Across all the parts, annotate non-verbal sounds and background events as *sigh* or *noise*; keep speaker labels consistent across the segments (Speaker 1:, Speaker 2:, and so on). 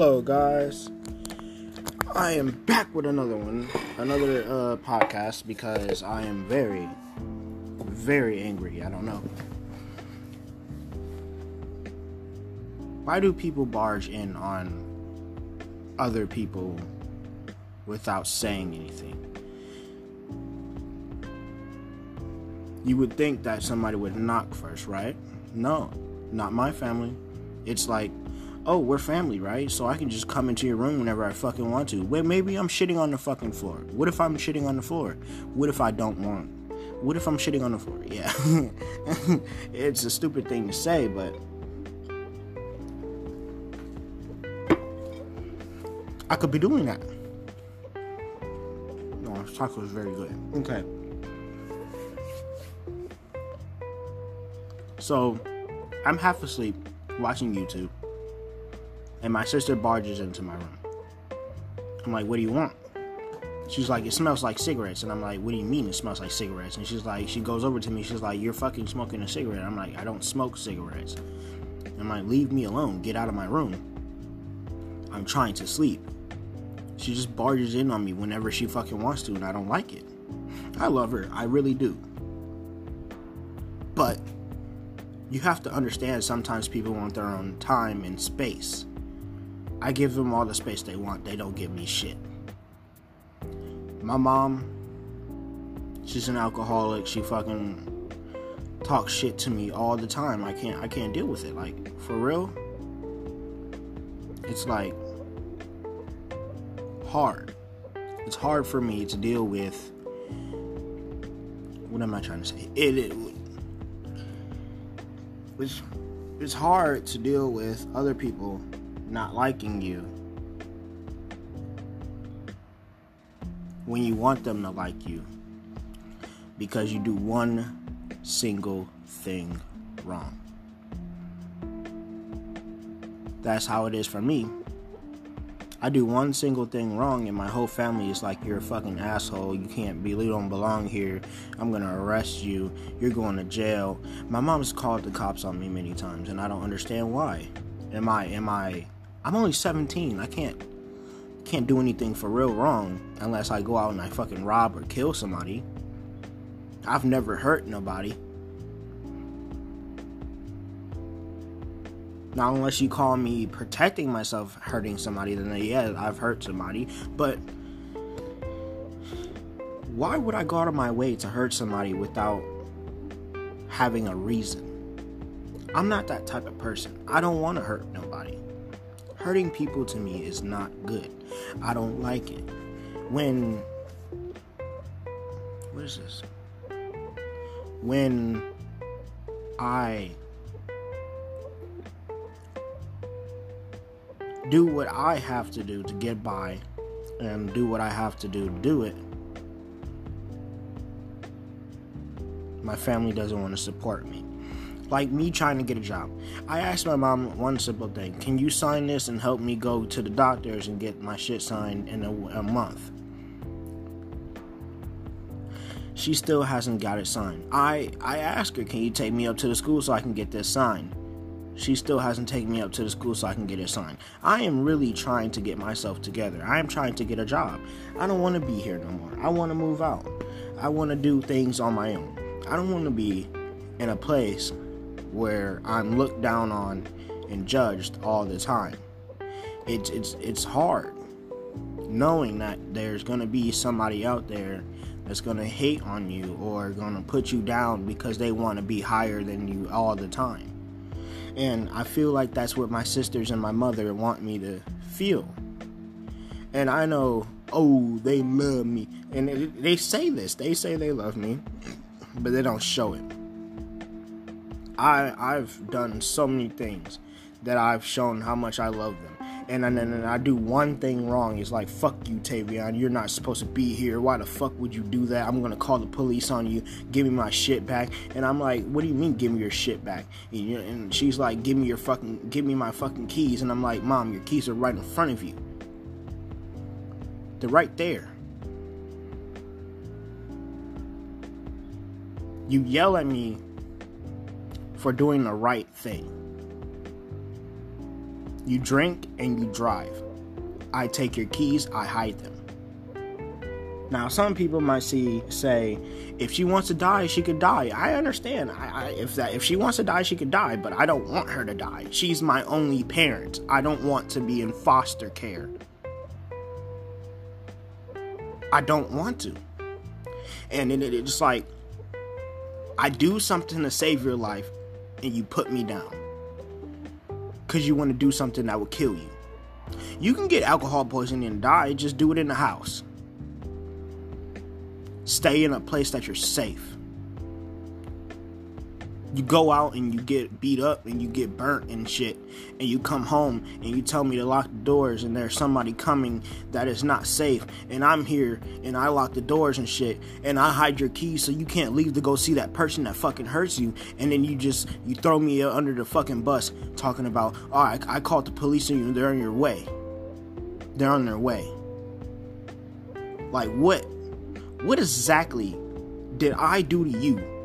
Speaker 1: Hello, guys. I am back with another one, another uh, podcast because I am very, very angry. I don't know. Why do people barge in on other people without saying anything? You would think that somebody would knock first, right? No, not my family. It's like oh, we're family, right? So I can just come into your room whenever I fucking want to. Well, maybe I'm shitting on the fucking floor. What if I'm shitting on the floor? What if I don't want? What if I'm shitting on the floor? Yeah. *laughs* it's a stupid thing to say, but I could be doing that. No, this taco is very good. Okay. So, I'm half asleep watching YouTube and my sister barges into my room. I'm like, what do you want? She's like, it smells like cigarettes. And I'm like, what do you mean it smells like cigarettes? And she's like, she goes over to me, she's like, you're fucking smoking a cigarette. I'm like, I don't smoke cigarettes. I'm like, leave me alone, get out of my room. I'm trying to sleep. She just barges in on me whenever she fucking wants to, and I don't like it. I love her, I really do. But you have to understand sometimes people want their own time and space. I give them all the space they want. They don't give me shit. My mom, she's an alcoholic. She fucking talks shit to me all the time. I can't I can't deal with it. Like for real. It's like hard. It's hard for me to deal with what am I trying to say? It, it it's it's hard to deal with other people not liking you when you want them to like you because you do one single thing wrong. That's how it is for me. I do one single thing wrong, and my whole family is like, You're a fucking asshole. You can't be, you don't belong here. I'm gonna arrest you. You're going to jail. My mom's called the cops on me many times, and I don't understand why. Am I, am I I'm only 17. I can't can't do anything for real wrong unless I go out and I fucking rob or kill somebody. I've never hurt nobody. Not unless you call me protecting myself hurting somebody, then uh, yeah, I've hurt somebody. But why would I go out of my way to hurt somebody without having a reason? I'm not that type of person. I don't want to hurt nobody. Hurting people to me is not good. I don't like it. When. What is this? When I do what I have to do to get by and do what I have to do to do it, my family doesn't want to support me like me trying to get a job. I asked my mom one simple thing Can you sign this and help me go to the doctors and get my shit signed in a, a month? She still hasn't got it signed. I, I asked her, Can you take me up to the school so I can get this signed? She still hasn't taken me up to the school so I can get it signed. I am really trying to get myself together. I am trying to get a job. I don't want to be here no more. I want to move out. I want to do things on my own. I don't want to be in a place where I'm looked down on and judged all the time. It's it's it's hard knowing that there's going to be somebody out there that's going to hate on you or going to put you down because they want to be higher than you all the time. And I feel like that's what my sisters and my mother want me to feel. And I know, oh, they love me. And they say this. They say they love me, but they don't show it. I I've done so many things that I've shown how much I love them. And then and, I do one thing wrong. It's like, fuck you, Tavion. You're not supposed to be here. Why the fuck would you do that? I'm gonna call the police on you. Give me my shit back. And I'm like, what do you mean, give me your shit back? And she's like, give me your fucking, give me my fucking keys. And I'm like, mom, your keys are right in front of you. They're right there. You yell at me for doing the right thing. You drink and you drive. I take your keys, I hide them. Now, some people might see say, if she wants to die, she could die. I understand. I, I, if that if she wants to die, she could die. But I don't want her to die. She's my only parent. I don't want to be in foster care. I don't want to. And it, it, it's like I do something to save your life, and you put me down because you want to do something that will kill you. You can get alcohol poisoning and die. Just do it in the house. Stay in a place that you're safe. You go out and you get beat up and you get burnt and shit, and you come home and you tell me to lock the doors, and there's somebody coming that is not safe, and I'm here and I lock the doors and shit, and I hide your keys so you can't leave to go see that person that fucking hurts you, and then you just you throw me under the fucking bus talking about, oh, I, I called the police and they're on your way, they're on their way. Like what? What exactly did I do to you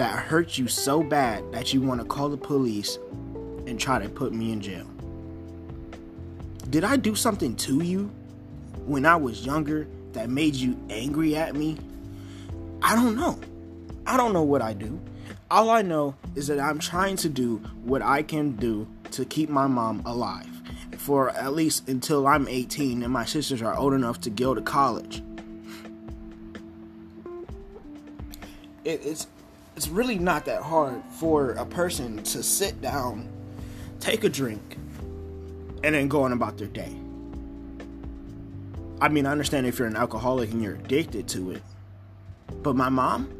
Speaker 1: that hurt you so bad that you want to call the police and try to put me in jail? Did I do something to you when I was younger that made you angry at me? I don't know. I don't know what I do. All I know is that I'm trying to do what I can do to keep my mom alive for at least until I'm 18 and my sisters are old enough to go to college. It, it's it's really not that hard for a person to sit down, take a drink, and then go on about their day. I mean, I understand if you're an alcoholic and you're addicted to it, but my mom,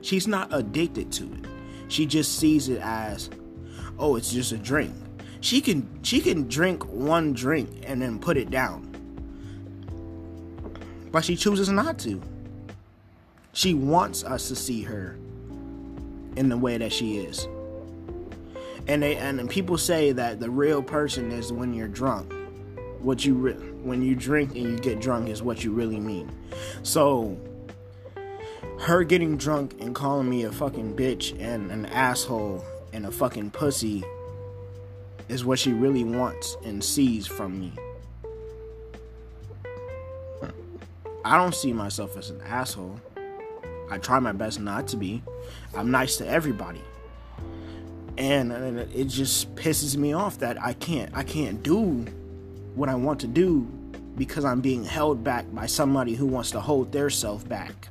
Speaker 1: she's not addicted to it. She just sees it as, oh, it's just a drink she can she can drink one drink and then put it down. But she chooses not to. She wants us to see her in the way that she is. And they and people say that the real person is when you're drunk. What you re- when you drink and you get drunk is what you really mean. So her getting drunk and calling me a fucking bitch and an asshole and a fucking pussy is what she really wants and sees from me. I don't see myself as an asshole. I try my best not to be. I'm nice to everybody. And, and it just pisses me off that I can't I can't do what I want to do because I'm being held back by somebody who wants to hold their self back.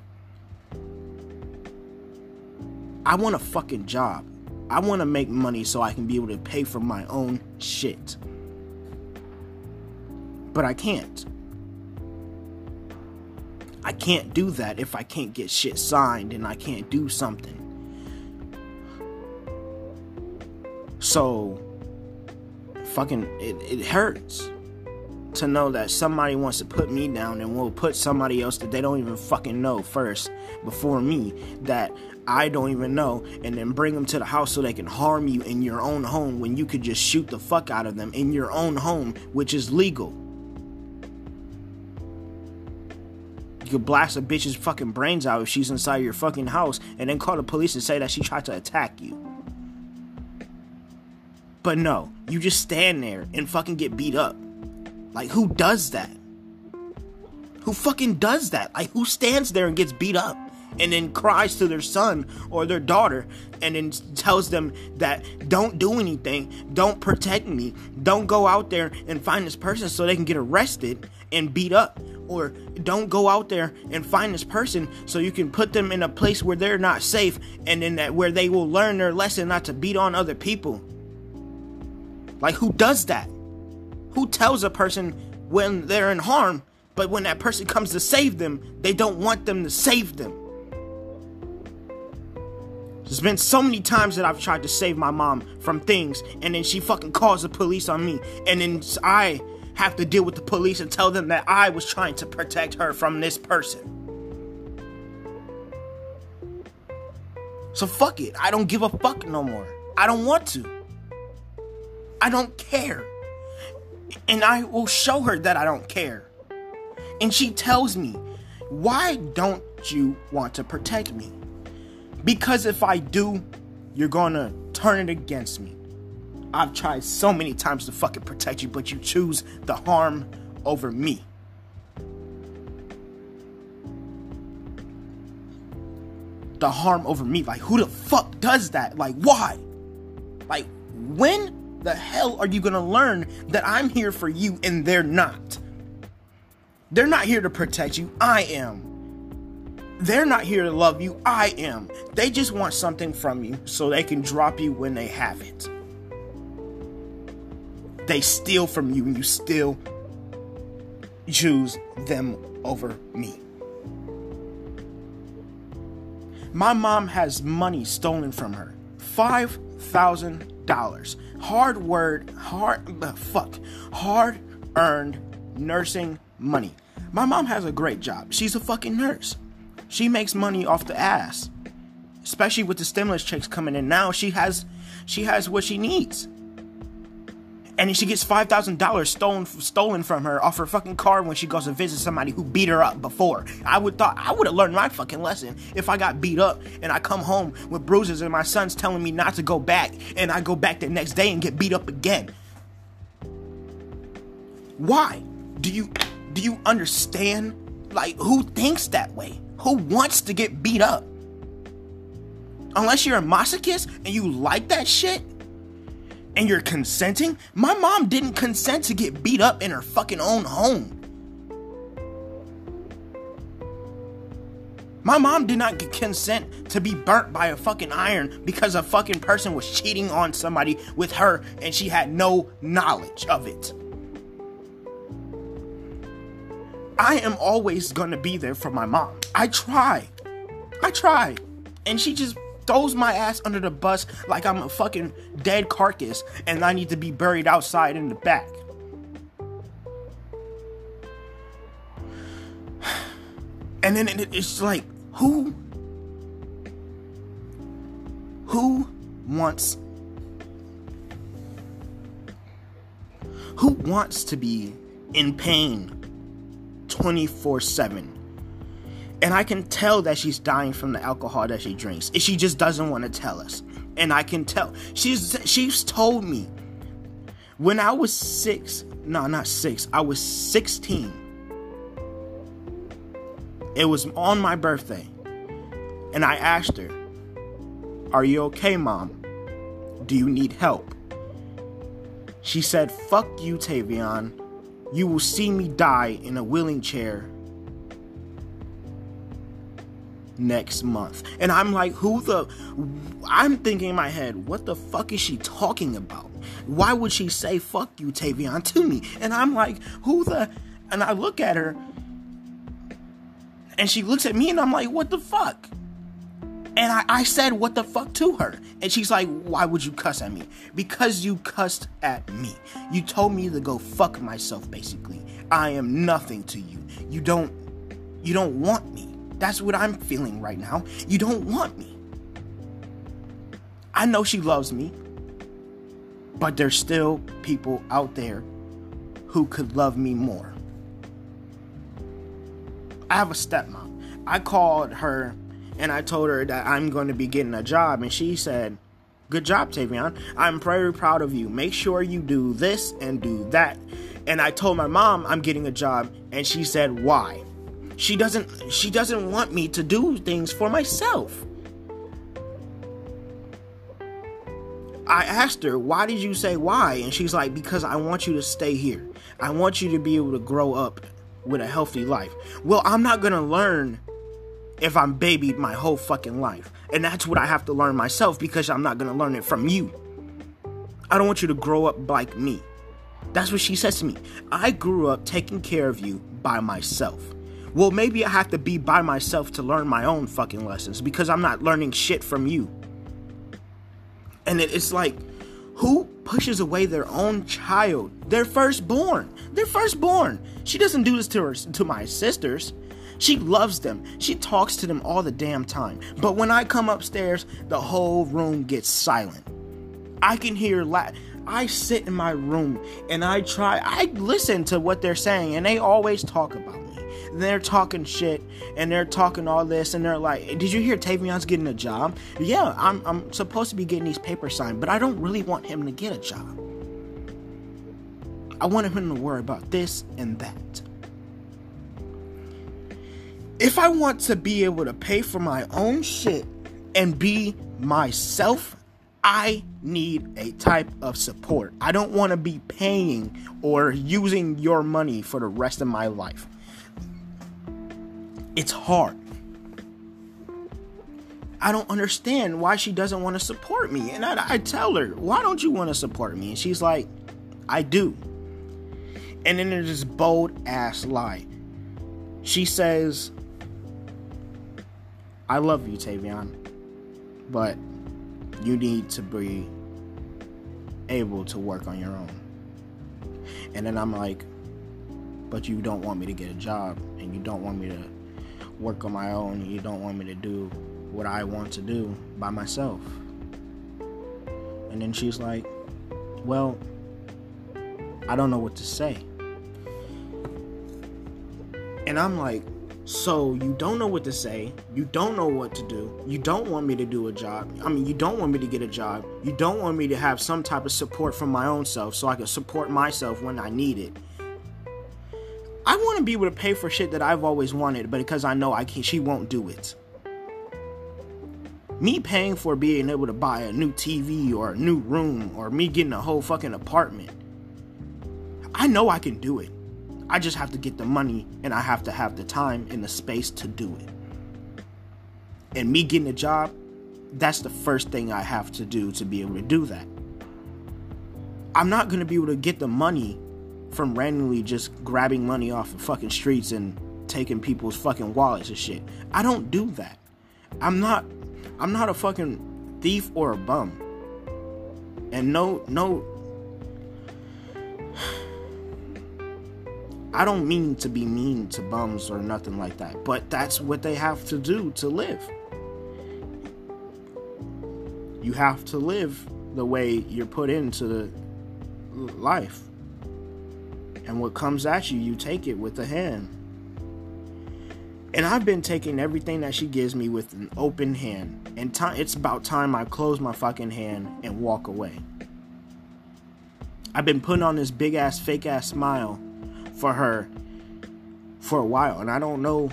Speaker 1: I want a fucking job. I want to make money so I can be able to pay for my own shit. But I can't. I can't do that if I can't get shit signed and I can't do something. So, fucking, it, it hurts to know that somebody wants to put me down and will put somebody else that they don't even fucking know first before me that I don't even know and then bring them to the house so they can harm you in your own home when you could just shoot the fuck out of them in your own home, which is legal. Could blast a bitch's fucking brains out if she's inside your fucking house and then call the police and say that she tried to attack you. But no, you just stand there and fucking get beat up. Like, who does that? Who fucking does that? Like, who stands there and gets beat up and then cries to their son or their daughter and then tells them that don't do anything, don't protect me, don't go out there and find this person so they can get arrested and beat up? Or don't go out there and find this person so you can put them in a place where they're not safe and then that where they will learn their lesson not to beat on other people. Like, who does that? Who tells a person when they're in harm, but when that person comes to save them, they don't want them to save them? There's been so many times that I've tried to save my mom from things, and then she fucking calls the police on me, and then I have to deal with the police and tell them that I was trying to protect her from this person. So fuck it. I don't give a fuck no more. I don't want to. I don't care and I will show her that I don't care. And she tells me, Why don't you want to protect me? Because if I do, you're gonna turn it against me. I've tried so many times to fucking protect you, but you choose the harm over me. The harm over me. Like, who the fuck does that? Like, why? Like, when the hell are you gonna learn that I'm here for you and they're not? They're not here to protect you. I am. They're not here to love you. I am. They just want something from you so they can drop you when they have it. They steal from you and you still choose them over me. My mom has money stolen from her. $5,000. Hard word, hard, uh, fuck, hard earned nursing money. My mom has a great job. She's a fucking nurse. She makes money off the ass. Especially with the stimulus checks coming in now, she has she has what she needs. And she gets five thousand dollars stolen stolen from her off her fucking car when she goes to visit somebody who beat her up before. I would thought I would have learned my fucking lesson if I got beat up and I come home with bruises and my son's telling me not to go back and I go back the next day and get beat up again. Why? Do you do you understand like who thinks that way? Who wants to get beat up? Unless you're a masochist and you like that shit and you're consenting. My mom didn't consent to get beat up in her fucking own home. My mom did not consent to be burnt by a fucking iron because a fucking person was cheating on somebody with her and she had no knowledge of it. I am always gonna be there for my mom. I try. I try. And she just throws my ass under the bus like I'm a fucking dead carcass and I need to be buried outside in the back. *sighs* And then it's like, who? Who wants. Who wants to be in pain 24 7. And I can tell that she's dying from the alcohol that she drinks. She just doesn't want to tell us. And I can tell. She's she's told me when I was six, no, not six, I was 16. It was on my birthday. And I asked her, Are you okay, mom? Do you need help? She said, Fuck you, Tavion. You will see me die in a wheeling chair next month. And I'm like, who the. I'm thinking in my head, what the fuck is she talking about? Why would she say fuck you, Tavion, to me? And I'm like, who the. And I look at her, and she looks at me, and I'm like, what the fuck? And I, I said, what the fuck to her? And she's like, why would you cuss at me? Because you cussed at me. You told me to go fuck myself, basically. I am nothing to you. You don't, you don't want me. That's what I'm feeling right now. You don't want me. I know she loves me, but there's still people out there who could love me more. I have a stepmom. I called her and I told her that I'm going to be getting a job, and she said, Good job, Tavion. I'm very proud of you. Make sure you do this and do that. And I told my mom I'm getting a job, and she said, Why? She doesn't she doesn't want me to do things for myself. I asked her, why did you say why? And she's like, because I want you to stay here. I want you to be able to grow up with a healthy life. Well, I'm not going to learn if I'm babied my whole fucking life. And that's what I have to learn myself because I'm not gonna learn it from you. I don't want you to grow up like me. That's what she says to me. I grew up taking care of you by myself. Well, maybe I have to be by myself to learn my own fucking lessons because I'm not learning shit from you. And it's like, who pushes away their own child, their firstborn? Their firstborn. She doesn't do this to her to my sisters. She loves them. She talks to them all the damn time. But when I come upstairs, the whole room gets silent. I can hear la- I sit in my room and I try I listen to what they're saying and they always talk about. They're talking shit and they're talking all this and they're like, "Did you hear Tavion's getting a job?" Yeah, I'm I'm supposed to be getting these papers signed, but I don't really want him to get a job. I want him to worry about this and that. If I want to be able to pay for my own shit and be myself, I need a type of support. I don't want to be paying or using your money for the rest of my life. It's hard. I don't understand why she doesn't want to support me. And I, I tell her, why don't you want to support me? And she's like, I do. And then there's this bold ass lie. She says, I love you, Tavion, but you need to be able to work on your own. And then I'm like, but you don't want me to get a job and you don't want me to work on my own. You don't want me to do what I want to do by myself. And then she's like, well, I don't know what to say. And I'm like, so you don't know what to say. You don't know what to do. You don't want me to do a job. I mean, you don't want me to get a job. You don't want me to have some type of support from my own self so I can support myself when I need it. I want to be able to pay for shit that I've always wanted, but because I know I can't, she won't do it. Me paying for being able to buy a new TV or a new room or me getting a whole fucking apartment. I know I can do it. I just have to get the money and I have to have the time and the space to do it. And me getting a job, that's the first thing I have to do to be able to do that. I'm not going to be able to get the money from randomly just grabbing money off the fucking streets and taking people's fucking wallets and shit. I don't do that. I'm not I'm not a fucking thief or a bum. And no no *sighs* I don't mean to be mean to bums or nothing like that, but that's what they have to do to live. You have to live the way you're put into the life. And what comes at you, you take it with a hand. And I've been taking everything that she gives me with an open hand. And it's about time I close my fucking hand and walk away. I've been putting on this big ass fake ass smile for her for a while, and I don't know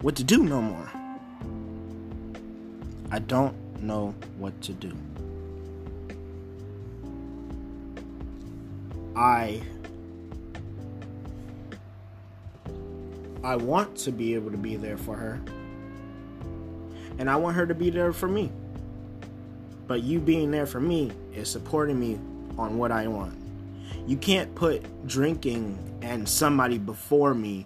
Speaker 1: what to do no more. I don't know what to do. I I want to be able to be there for her. And I want her to be there for me. But you being there for me is supporting me on what I want. You can't put drinking and somebody before me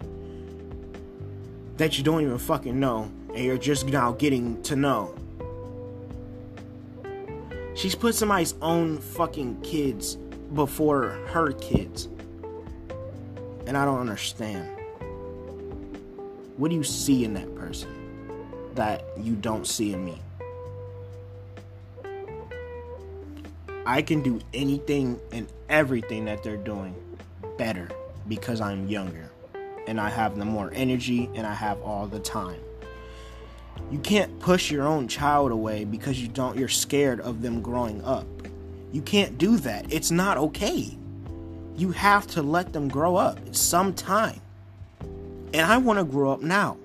Speaker 1: that you don't even fucking know and you're just now getting to know. She's put somebody's own fucking kids before her kids. And I don't understand. What do you see in that person that you don't see in me? I can do anything and everything that they're doing better because I'm younger and I have the more energy and I have all the time. You can't push your own child away because you don't you're scared of them growing up. You can't do that. It's not okay. You have to let them grow up. It's some time. And I want to grow up now.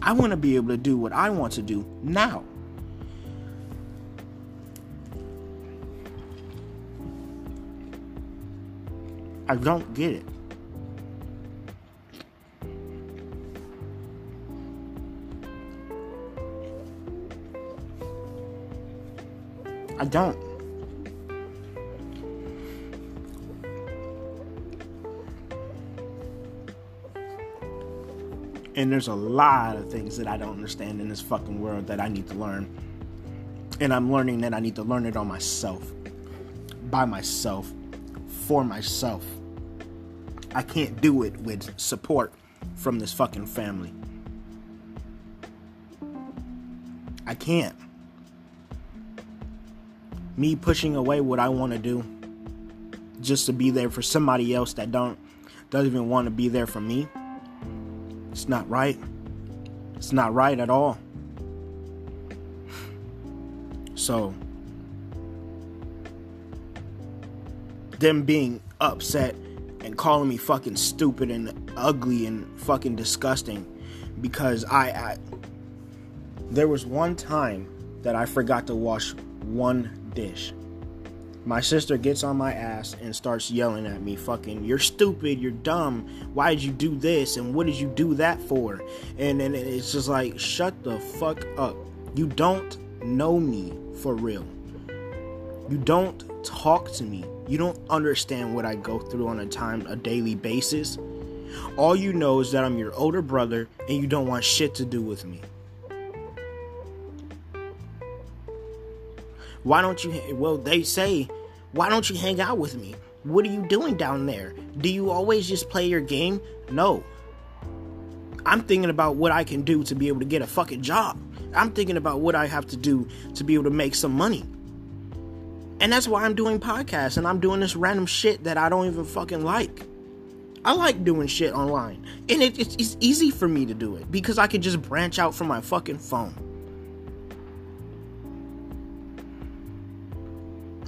Speaker 1: I want to be able to do what I want to do now. I don't get it. I don't. And there's a lot of things that I don't understand in this fucking world that I need to learn. And I'm learning that I need to learn it on myself, by myself, for myself. I can't do it with support from this fucking family. I can't. Me pushing away what I want to do just to be there for somebody else that don't doesn't even want to be there for me. It's not right. It's not right at all. So, them being upset and calling me fucking stupid and ugly and fucking disgusting because I, I there was one time that I forgot to wash one dish. My sister gets on my ass and starts yelling at me, fucking, you're stupid, you're dumb, why did you do this, and what did you do that for? And then it's just like, shut the fuck up. You don't know me for real. You don't talk to me. You don't understand what I go through on a time, a daily basis. All you know is that I'm your older brother and you don't want shit to do with me. Why don't you? Well, they say, why don't you hang out with me? What are you doing down there? Do you always just play your game? No. I'm thinking about what I can do to be able to get a fucking job. I'm thinking about what I have to do to be able to make some money. And that's why I'm doing podcasts and I'm doing this random shit that I don't even fucking like. I like doing shit online. And it, it's, it's easy for me to do it because I can just branch out from my fucking phone.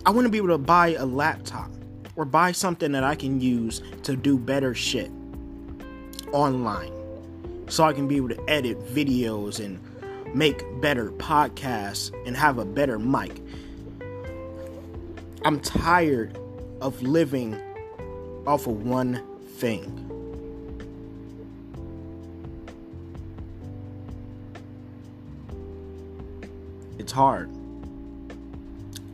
Speaker 1: I want to be able to buy a laptop or buy something that I can use to do better shit online. So I can be able to edit videos and make better podcasts and have a better mic. I'm tired of living off of one thing. It's hard.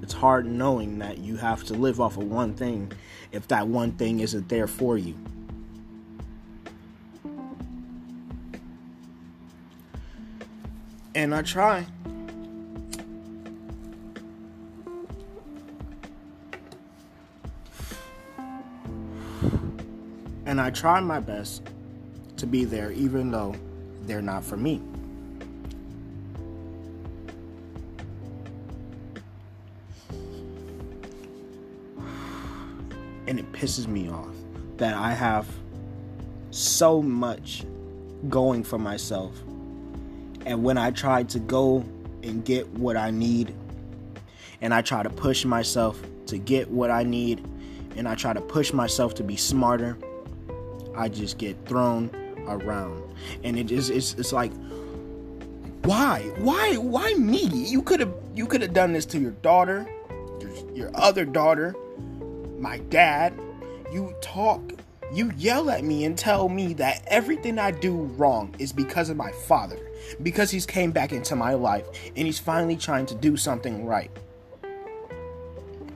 Speaker 1: It's hard knowing that you have to live off of one thing if that one thing isn't there for you. And I try. And I try my best to be there even though they're not for me. Pisses me off that I have so much going for myself. And when I try to go and get what I need, and I try to push myself to get what I need, and I try to push myself to be smarter, I just get thrown around. And it is it's, it's like why? Why why me? You could have you could have done this to your daughter, your, your other daughter, my dad. You talk, you yell at me and tell me that everything I do wrong is because of my father, because he's came back into my life and he's finally trying to do something right.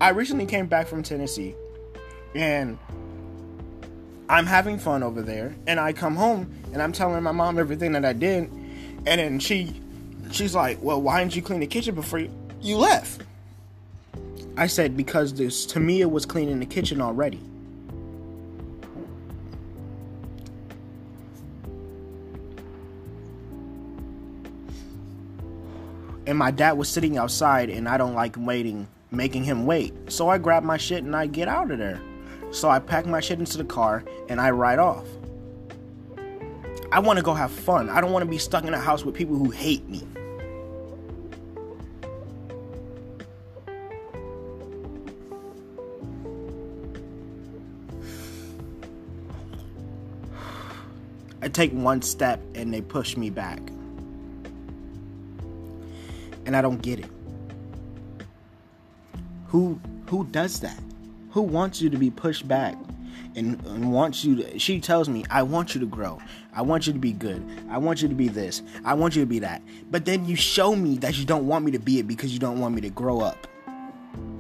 Speaker 1: I recently came back from Tennessee and I'm having fun over there, and I come home and I'm telling my mom everything that I did, and then she she's like, "Well, why didn't you clean the kitchen before you, left?" I said because this Tamia was cleaning the kitchen already. And my dad was sitting outside, and I don't like waiting, making him wait. So I grab my shit and I get out of there. So I pack my shit into the car and I ride off. I want to go have fun. I don't want to be stuck in a house with people who hate me. I take one step and they push me back. And I don't get it. Who who does that? who wants you to be pushed back and, and, wants you to she tells me i want you to grow. I want you to be good. I want you to be this. I want you to be that. But then you show me that you don't want me to be it because you don't want me to grow up.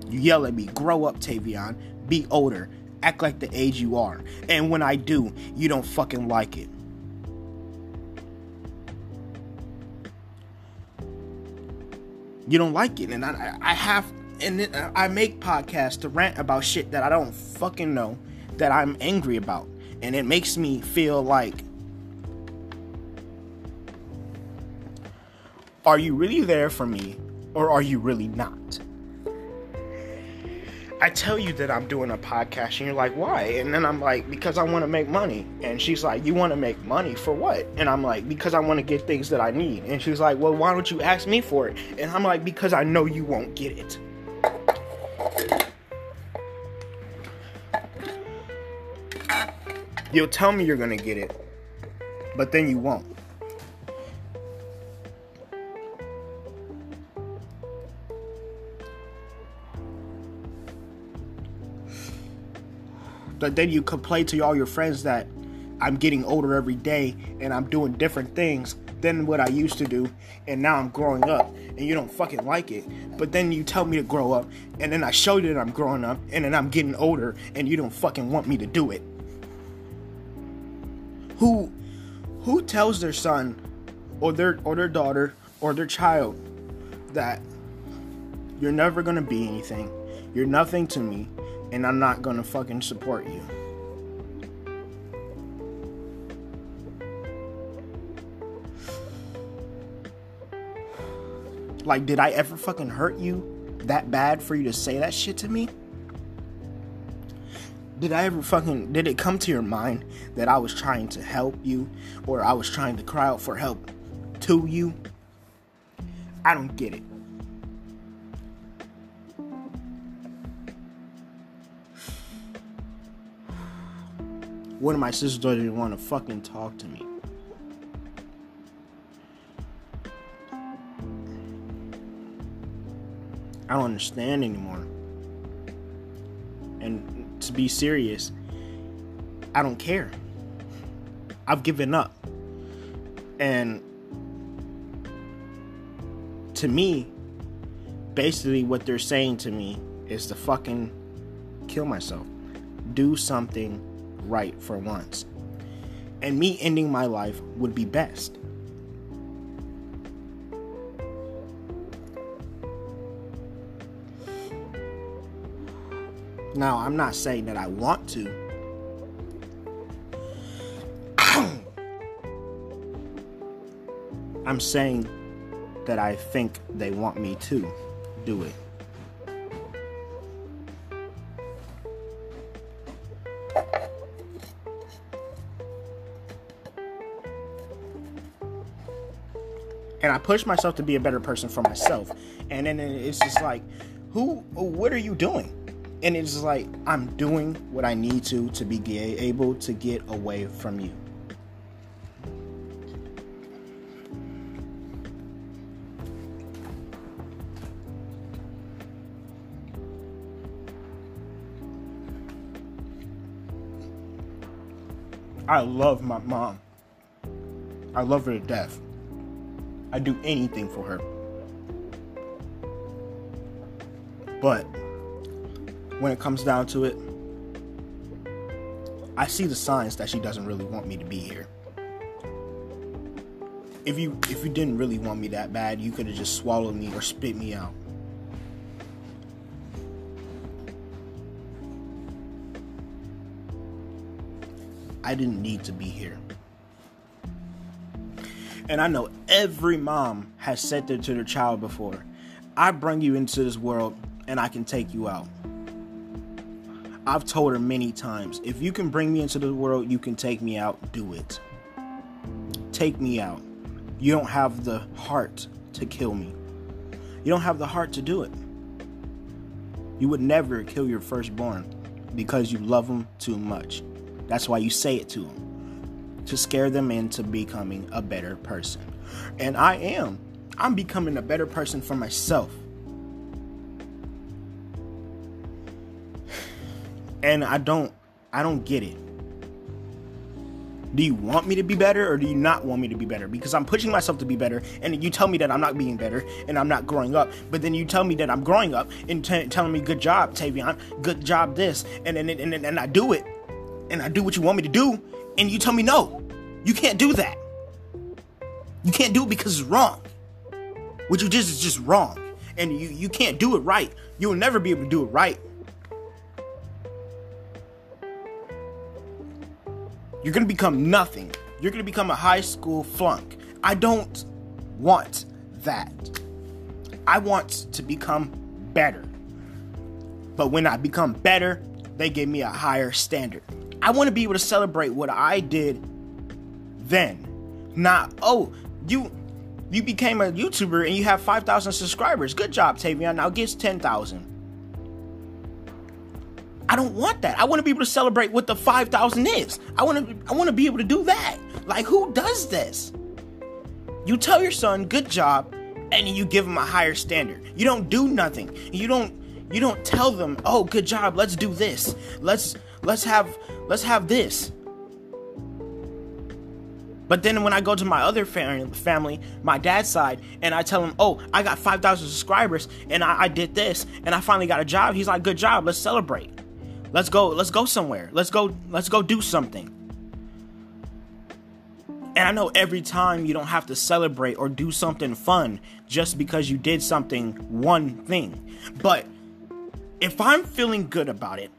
Speaker 1: You yell at me grow up tavion. Be older. Act like the age you are. And when i do you don't fucking like it you don't like it and i, I have and I make podcasts to rant about shit that I don't fucking know that I'm angry about. And it makes me feel like are you really there for me or are you really not? I tell you that I'm doing a podcast, and you're like, why? And then I'm like, because I want to make money. And she's like, you want to make money for what? And I'm like, because I want to get things that I need. And she's like, well, why don't you ask me for it? And I'm like, because I know you won't get it. You'll tell me you're going to get it, but then you won't. But then you complain to all your friends that I'm getting older every day and I'm doing different things than what I used to do, and now I'm growing up, and you don't fucking like it. But then you tell me to grow up, and then I show you that I'm growing up, and then I'm getting older, and you don't fucking want me to do it. Who, who tells their son, or their or their daughter, or their child, that you're never gonna be anything, you're nothing to me, and I'm not gonna fucking support you. Like, did I ever fucking hurt you that bad for you to say that shit to me? Did I ever fucking, did it come to your mind that I was trying to help you or I was trying to cry out for help to you? I don't get it. One of my sisters doesn't even want to fucking talk to me. I don't understand anymore. And to be serious, I don't care. I've given up. And to me, basically what they're saying to me is to fucking kill myself. Do something right for once. And me ending my life would be best. Now, I'm not saying that I want to. *clears throat* I'm saying that I think they want me to do it. And I push myself to be a better person for myself. And then it's just like, who, what are you doing? And it's like, I'm doing what I need to to be able to get away from you. I love my mom. I love her to death. I'd do anything for her. But when it comes down to it, I see the signs that she doesn't really want me to be here. If you if you didn't really want me that bad, you could have just swallowed me or spit me out. I didn't need to be here. And I know every mom has said that to their child before. I bring you into this world and I can take you out. I've told her many times if you can bring me into the world, you can take me out, do it. Take me out. You don't have the heart to kill me. You don't have the heart to do it. You would never kill your firstborn because you love them too much. That's why you say it to them to scare them into becoming a better person. And I am. I'm becoming a better person for myself. And I don't I don't get it. Do you want me to be better or do you not want me to be better? Because I'm pushing myself to be better, and you tell me that I'm not being better and I'm not growing up. But then you tell me that I'm growing up and t- telling me, "Good job, Tavion. Good job, this," and and, and and I do it, and I do what you want me to do, and you tell me no. You can't do that. You can't do it because it's wrong. What you did is just wrong. And you, you can't do it right. You'll never be able to do it right. You're gonna become nothing. You're gonna become a high school flunk. I don't want that. I want to become better. But when I become better, they gave me a higher standard. I want to be able to celebrate what I did then. Not, oh, you you became a YouTuber and you have 5,000 subscribers. Good job, Tavion. Now get 10,000. I don't want that. I want to be able to celebrate what the 5,000 is. I want to I want to be able to do that. Like who does this? You tell your son, "Good job," and you give him a higher standard. You don't do nothing. You don't you don't tell them, "Oh, good job. Let's do this. Let's let's have let's have this." But then when I go to my other family, my dad's side, and I tell him, "Oh, I got 5,000 subscribers, and I, I did this, and I finally got a job," he's like, "Good job. Let's celebrate. Let's go. Let's go somewhere. Let's go. Let's go do something." And I know every time you don't have to celebrate or do something fun just because you did something one thing. But if I'm feeling good about it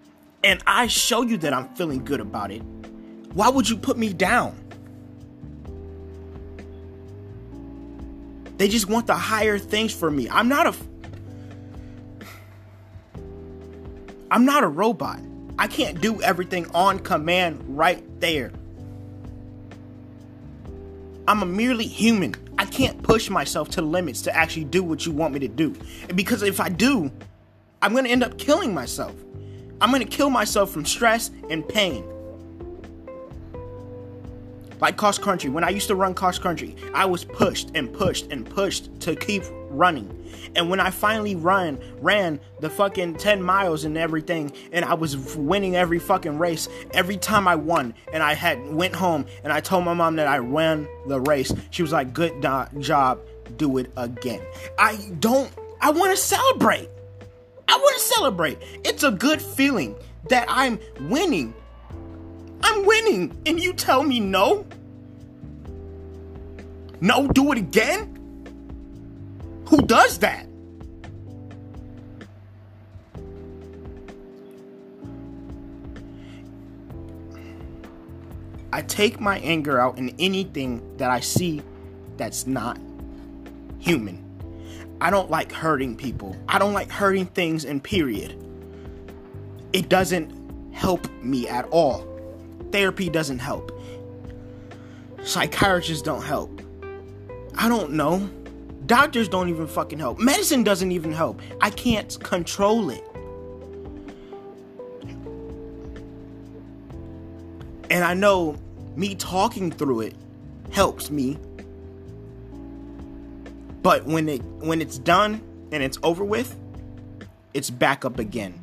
Speaker 1: and I show you that I'm feeling good about it, why would you put me down? They just want the higher things for me. I'm not a I'm not a robot. I can't do everything on command right there. I'm a merely human. I can't push myself to limits to actually do what you want me to do. And because if I do, I'm going to end up killing myself. I'm going to kill myself from stress and pain like cross country. When I used to run cross country, I was pushed and pushed and pushed to keep running. And when I finally run, ran the fucking 10 miles and everything, and I was winning every fucking race, every time I won, and I had went home and I told my mom that I ran the race, she was like, "Good do- job, do it again." I don't. I want to celebrate. I want to celebrate. It's a good feeling that I'm winning I'm winning, and you tell me no? No, do it again? Who does that? I take my anger out in anything that I see that's not human. I don't like hurting people. I don't like hurting things in period. It doesn't help me at all. Therapy doesn't help. Psychiatrists don't help. I don't know. Doctors don't even fucking help. Medicine doesn't even help. I can't control it. And I know me talking through it helps me. But when it when it's done and it's over with, it's back up again.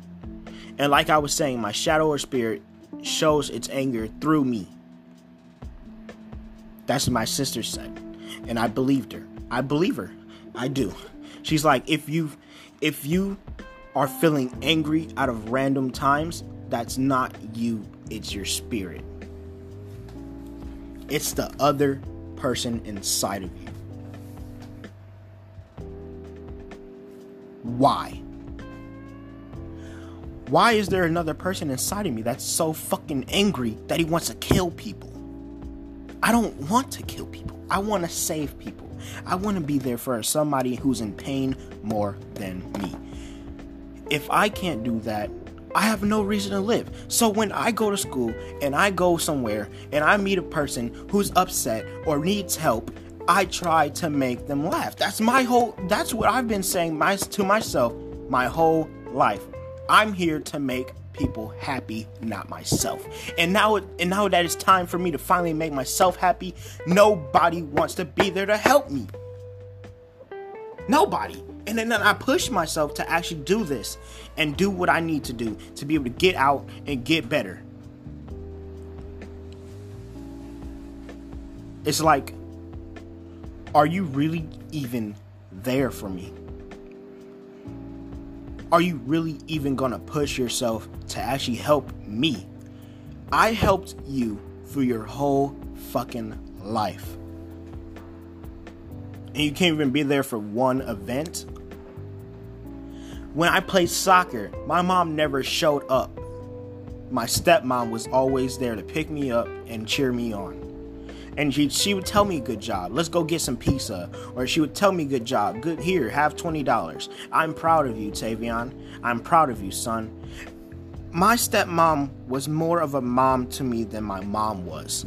Speaker 1: And like I was saying, my shadow or spirit shows its anger through me. That's what my sister said. And I believed her. I believe her. I do. She's like, if you if you are feeling angry out of random times, that's not you, it's your spirit. It's the other person inside of you. Why? Why is there another person inside of me that's so fucking angry that he wants to kill people? I don't want to kill people. I want to save people. I want to be there for somebody who's in pain more than me. If I can't do that, I have no reason to live. So when I go to school and I go somewhere and I meet a person who's upset or needs help, I try to make them laugh. That's my whole that's what I've been saying my, to myself my whole life. I'm here to make people happy, not myself. And now and now that it's time for me to finally make myself happy, nobody wants to be there to help me. Nobody. And then I push myself to actually do this and do what I need to do to be able to get out and get better. It's like, are you really even there for me? are you really even gonna push yourself to actually help me? I helped you through your whole fucking life. And you can't even be there for one event? When I played soccer, my mom never showed up. My stepmom was always there to pick me up and cheer me on. And she, she would tell me, good job, let's go get some pizza. Or she would tell me, good job, good, here, have $20. I'm proud of you, Tavion. I'm proud of you, son. My stepmom was more of a mom to me than my mom was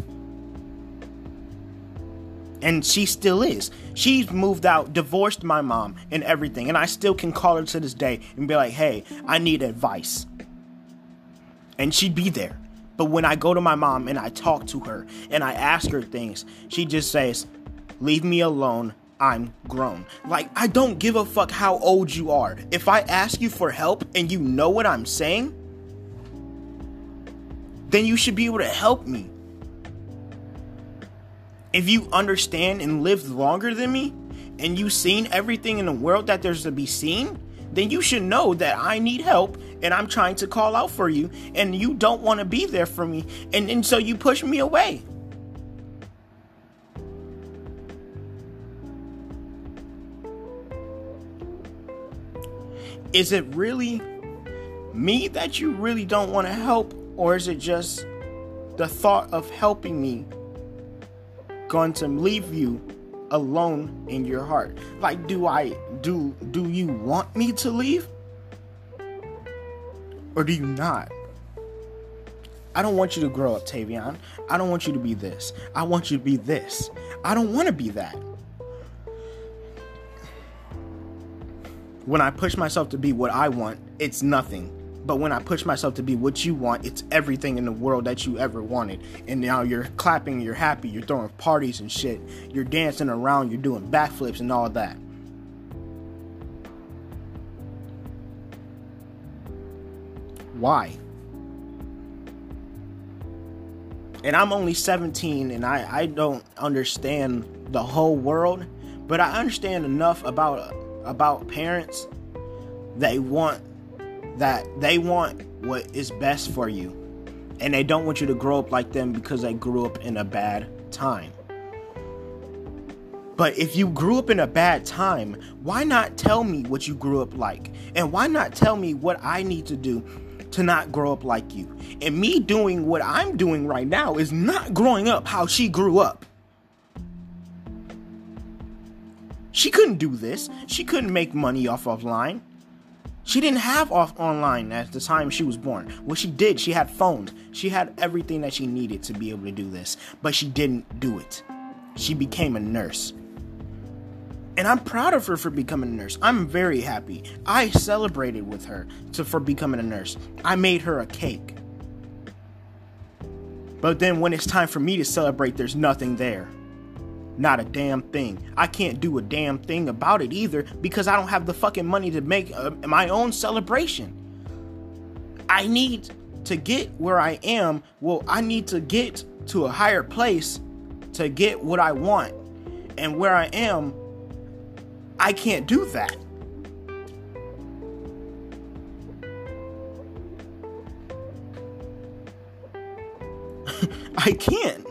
Speaker 1: and she still is. She's moved out, divorced my mom, and everything. And I still can call her to this day and be like, hey, I need advice. And she'd be there. But when I go to my mom and I talk to her and I ask her things, she just says, leave me alone. I'm grown. Like, I don't give a fuck how old you are. If I ask you for help and you know what I'm saying, then you should be able to help me if you understand and lived longer than me and you've seen everything in the world that there's to be seen, then you should know that I need help and I'm trying to call out for you and you don't want to be there for me and, and so you push me away. Is it really me that you really don't want to help or is it just the thought of helping me going to leave you alone in your heart. Like do I do do you want me to leave? Or do you not? I don't want you to grow up, Tavion. I don't want you to be this. I want you to be this. I don't want to be that. When I push myself to be what I want, it's nothing. But when I push myself to be what you want, it's everything in the world that you ever wanted. And now you're clapping, you're happy, you're throwing parties and shit, you're dancing around, you're doing backflips and all that. Why? And I'm only 17 and I, I don't understand the whole world, but I understand enough about about parents they want that they want what is best for you and they don't want you to grow up like them because they grew up in a bad time. But if you grew up in a bad time, why not tell me what you grew up like? And why not tell me what I need to do to not grow up like you? And me doing what I'm doing right now is not growing up how she grew up. She couldn't do this. She couldn't make money off of line. She didn't have off online at the time she was born. What she did, she had phones. She had everything that she needed to be able to do this, but she didn't do it. She became a nurse. And I'm proud of her for becoming a nurse. I'm very happy. I celebrated with her to, for becoming a nurse. I made her a cake. But then when it's time for me to celebrate, there's nothing there. Not a damn thing. I can't do a damn thing about it either because I don't have the fucking money to make uh, my own celebration. I need to get where I am. Well, I need to get to a higher place to get what I want. And where I am, I can't do that. *laughs* I can't.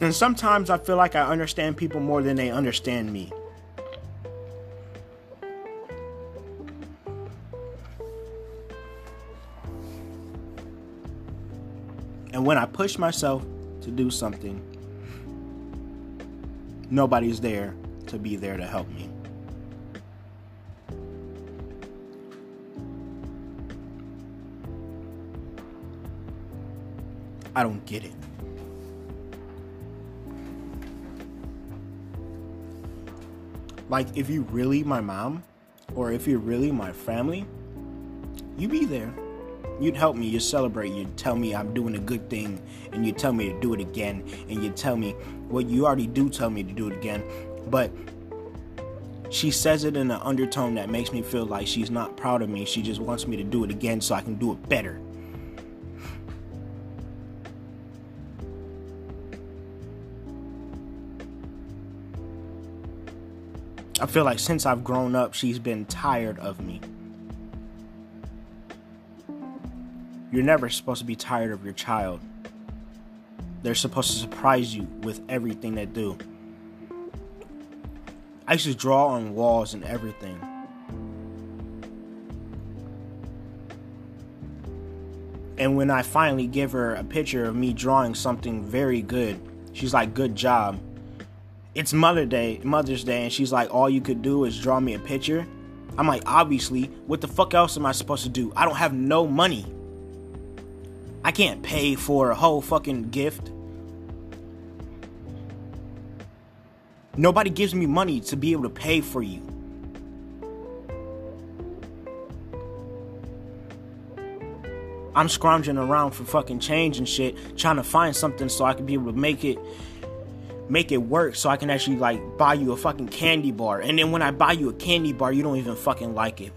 Speaker 1: And sometimes I feel like I understand people more than they understand me. And when I push myself to do something, nobody's there to be there to help me. I don't get it. Like, if you're really my mom, or if you're really my family, you be there. You'd help me, you'd celebrate, you'd tell me I'm doing a good thing, and you tell me to do it again, and you tell me, well, you already do tell me to do it again, but she says it in an undertone that makes me feel like she's not proud of me. She just wants me to do it again so I can do it better. I feel like since I've grown up, she's been tired of me. You're never supposed to be tired of your child. They're supposed to surprise you with everything they do. I used to draw on walls and everything. And when I finally give her a picture of me drawing something very good, she's like, "Good job." It's Mother Day, Mother's Day, and she's like, "All you could do is draw me a picture." I'm like, "Obviously, what the fuck else am I supposed to do? I don't have no money. I can't pay for a whole fucking gift." Nobody gives me money to be able to pay for you. I'm scrounging around for fucking change and shit, trying to find something so I can be able to make it make it work so I can actually like buy you a fucking candy bar. And then when I buy you a candy bar, you don't even fucking like it.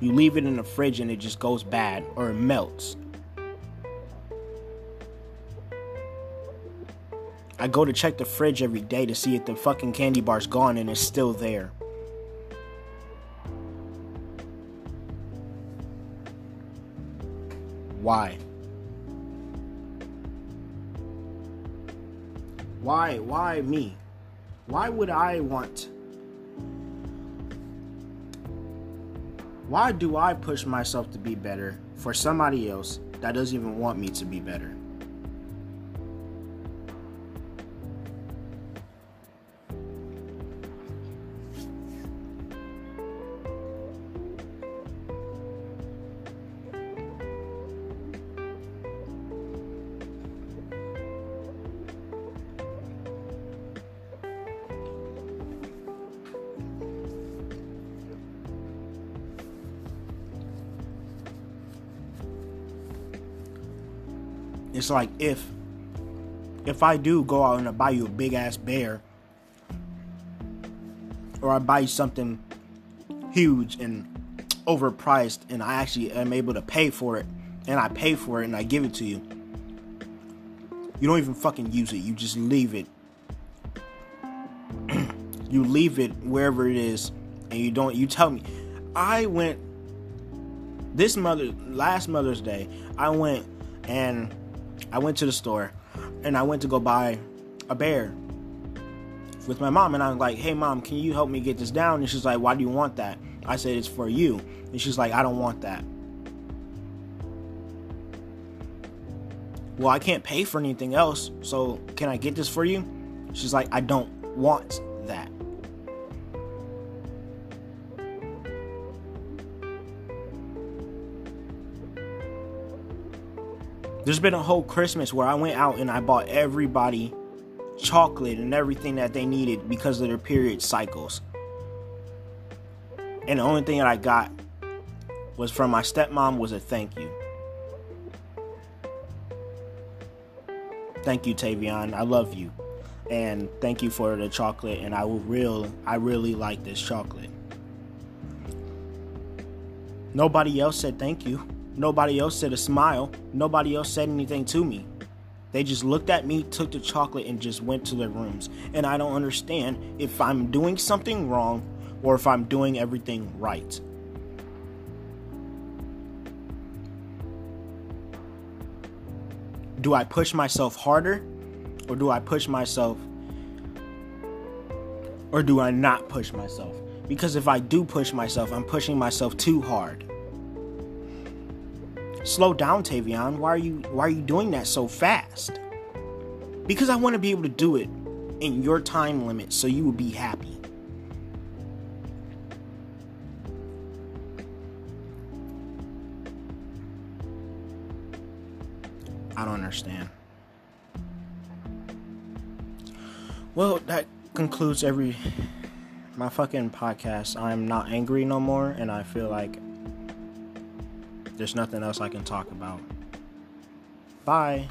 Speaker 1: You leave it in the fridge and it just goes bad or it melts. I go to check the fridge every day to see if the fucking candy bar's gone and it's still there. Why? Why? Why me? Why would I want? Why do I push myself to be better for somebody else that doesn't even want me to be better? It's like if if I do go out and I buy you a big ass bear or I buy you something huge and overpriced and I actually am able to pay for it and I pay for it and I give it to you. You don't even fucking use it. You just leave it. *clears throat* you leave it wherever it is and you don't you tell me I went this mother last Mother's Day, I went and I went to the store and I went to go buy a bear with my mom and I'm like, "Hey mom, can you help me get this down?" And she's like, "Why do you want that?" I said, "It's for you." And she's like, "I don't want that." Well, I can't pay for anything else, so can I get this for you? She's like, "I don't want There's been a whole Christmas where I went out and I bought everybody chocolate and everything that they needed because of their period cycles. And the only thing that I got was from my stepmom was a thank you. Thank you, Tavion. I love you. And thank you for the chocolate and I will real I really like this chocolate. Nobody else said thank you. Nobody else said a smile. Nobody else said anything to me. They just looked at me, took the chocolate, and just went to their rooms. And I don't understand if I'm doing something wrong or if I'm doing everything right. Do I push myself harder or do I push myself or do I not push myself? Because if I do push myself, I'm pushing myself too hard. Slow down, Tavion. Why are you why are you doing that so fast? Because I want to be able to do it in your time limit so you will be happy. I don't understand. Well, that concludes every my fucking podcast. I'm not angry no more and I feel like there's nothing else I can talk about. Bye.